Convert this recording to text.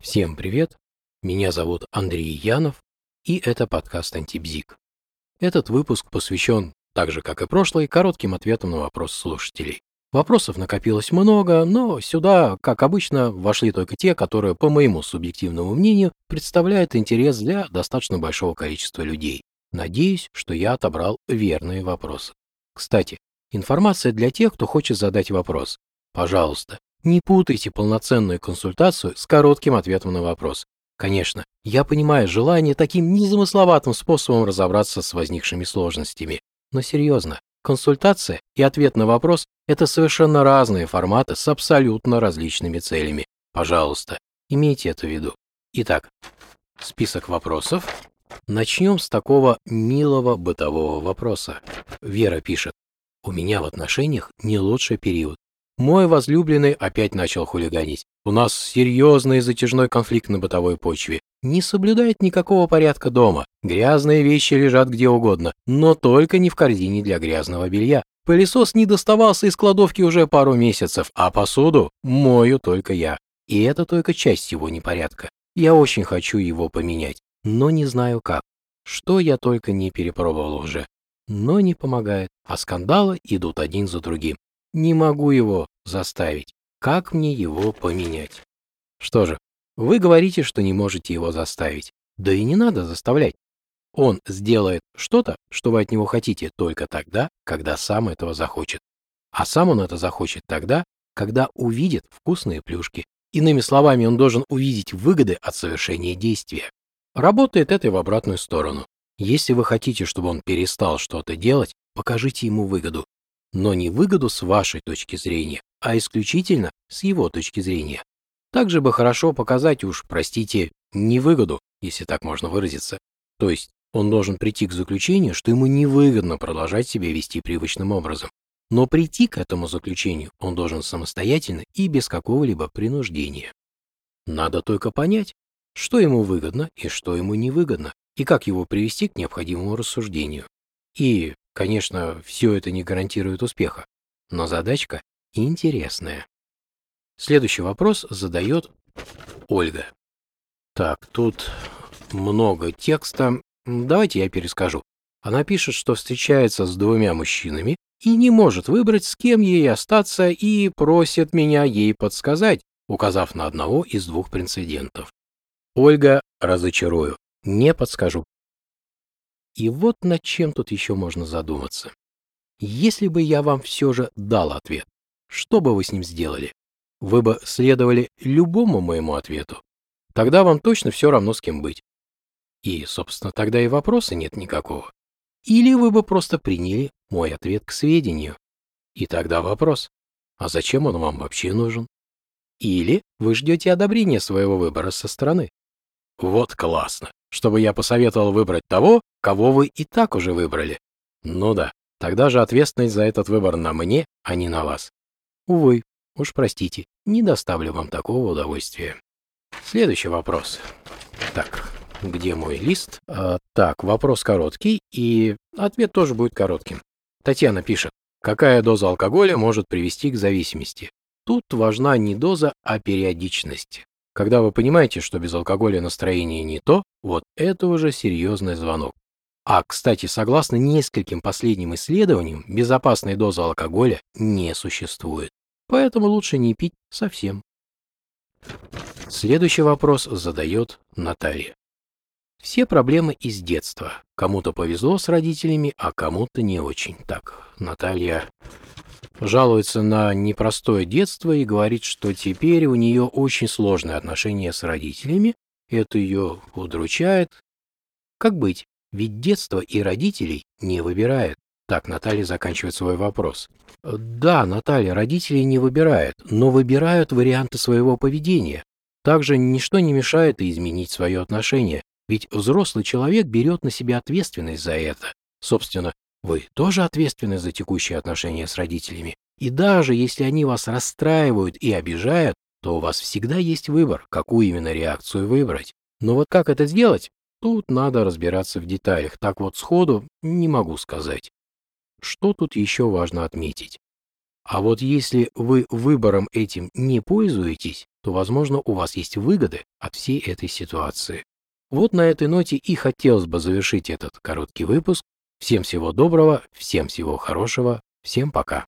Всем привет! Меня зовут Андрей Янов, и это подкаст «Антибзик». Этот выпуск посвящен, так же как и прошлый, коротким ответам на вопросы слушателей. Вопросов накопилось много, но сюда, как обычно, вошли только те, которые, по моему субъективному мнению, представляют интерес для достаточно большого количества людей. Надеюсь, что я отобрал верные вопросы. Кстати, информация для тех, кто хочет задать вопрос. Пожалуйста, не путайте полноценную консультацию с коротким ответом на вопрос. Конечно, я понимаю желание таким незамысловатым способом разобраться с возникшими сложностями. Но серьезно, консультация и ответ на вопрос – это совершенно разные форматы с абсолютно различными целями. Пожалуйста, имейте это в виду. Итак, список вопросов. Начнем с такого милого бытового вопроса. Вера пишет. У меня в отношениях не лучший период. Мой возлюбленный опять начал хулиганить. У нас серьезный затяжной конфликт на бытовой почве. Не соблюдает никакого порядка дома. Грязные вещи лежат где угодно, но только не в корзине для грязного белья. Пылесос не доставался из кладовки уже пару месяцев, а посуду мою только я. И это только часть его непорядка. Я очень хочу его поменять, но не знаю как. Что я только не перепробовал уже. Но не помогает, а скандалы идут один за другим. Не могу его заставить. Как мне его поменять? Что же, вы говорите, что не можете его заставить. Да и не надо заставлять. Он сделает что-то, что вы от него хотите, только тогда, когда сам этого захочет. А сам он это захочет тогда, когда увидит вкусные плюшки. Иными словами, он должен увидеть выгоды от совершения действия. Работает это и в обратную сторону. Если вы хотите, чтобы он перестал что-то делать, покажите ему выгоду но не выгоду с вашей точки зрения, а исключительно с его точки зрения. Также бы хорошо показать уж, простите, невыгоду, если так можно выразиться. То есть он должен прийти к заключению, что ему невыгодно продолжать себя вести привычным образом. Но прийти к этому заключению он должен самостоятельно и без какого-либо принуждения. Надо только понять, что ему выгодно и что ему невыгодно, и как его привести к необходимому рассуждению. И Конечно, все это не гарантирует успеха, но задачка интересная. Следующий вопрос задает Ольга. Так, тут много текста. Давайте я перескажу. Она пишет, что встречается с двумя мужчинами и не может выбрать, с кем ей остаться, и просит меня ей подсказать, указав на одного из двух прецедентов. Ольга, разочарую, не подскажу. И вот над чем тут еще можно задуматься. Если бы я вам все же дал ответ, что бы вы с ним сделали? Вы бы следовали любому моему ответу. Тогда вам точно все равно с кем быть. И, собственно, тогда и вопроса нет никакого. Или вы бы просто приняли мой ответ к сведению. И тогда вопрос, а зачем он вам вообще нужен? Или вы ждете одобрения своего выбора со стороны. Вот классно чтобы я посоветовал выбрать того, кого вы и так уже выбрали. Ну да, тогда же ответственность за этот выбор на мне, а не на вас. Увы, уж простите, не доставлю вам такого удовольствия. Следующий вопрос. Так, где мой лист? А, так, вопрос короткий, и ответ тоже будет коротким. Татьяна пишет, какая доза алкоголя может привести к зависимости? Тут важна не доза, а периодичность. Когда вы понимаете, что без алкоголя настроение не то, вот это уже серьезный звонок. А, кстати, согласно нескольким последним исследованиям, безопасной дозы алкоголя не существует. Поэтому лучше не пить совсем. Следующий вопрос задает Наталья. Все проблемы из детства. Кому-то повезло с родителями, а кому-то не очень. Так, Наталья жалуется на непростое детство и говорит, что теперь у нее очень сложные отношения с родителями, это ее удручает. Как быть? Ведь детство и родителей не выбирает. Так Наталья заканчивает свой вопрос. Да, Наталья, родители не выбирают, но выбирают варианты своего поведения. Также ничто не мешает изменить свое отношение, ведь взрослый человек берет на себя ответственность за это. Собственно, вы тоже ответственны за текущие отношения с родителями. И даже если они вас расстраивают и обижают, то у вас всегда есть выбор, какую именно реакцию выбрать. Но вот как это сделать, тут надо разбираться в деталях. Так вот сходу не могу сказать. Что тут еще важно отметить? А вот если вы выбором этим не пользуетесь, то, возможно, у вас есть выгоды от всей этой ситуации. Вот на этой ноте и хотелось бы завершить этот короткий выпуск. Всем всего доброго, всем всего хорошего, всем пока.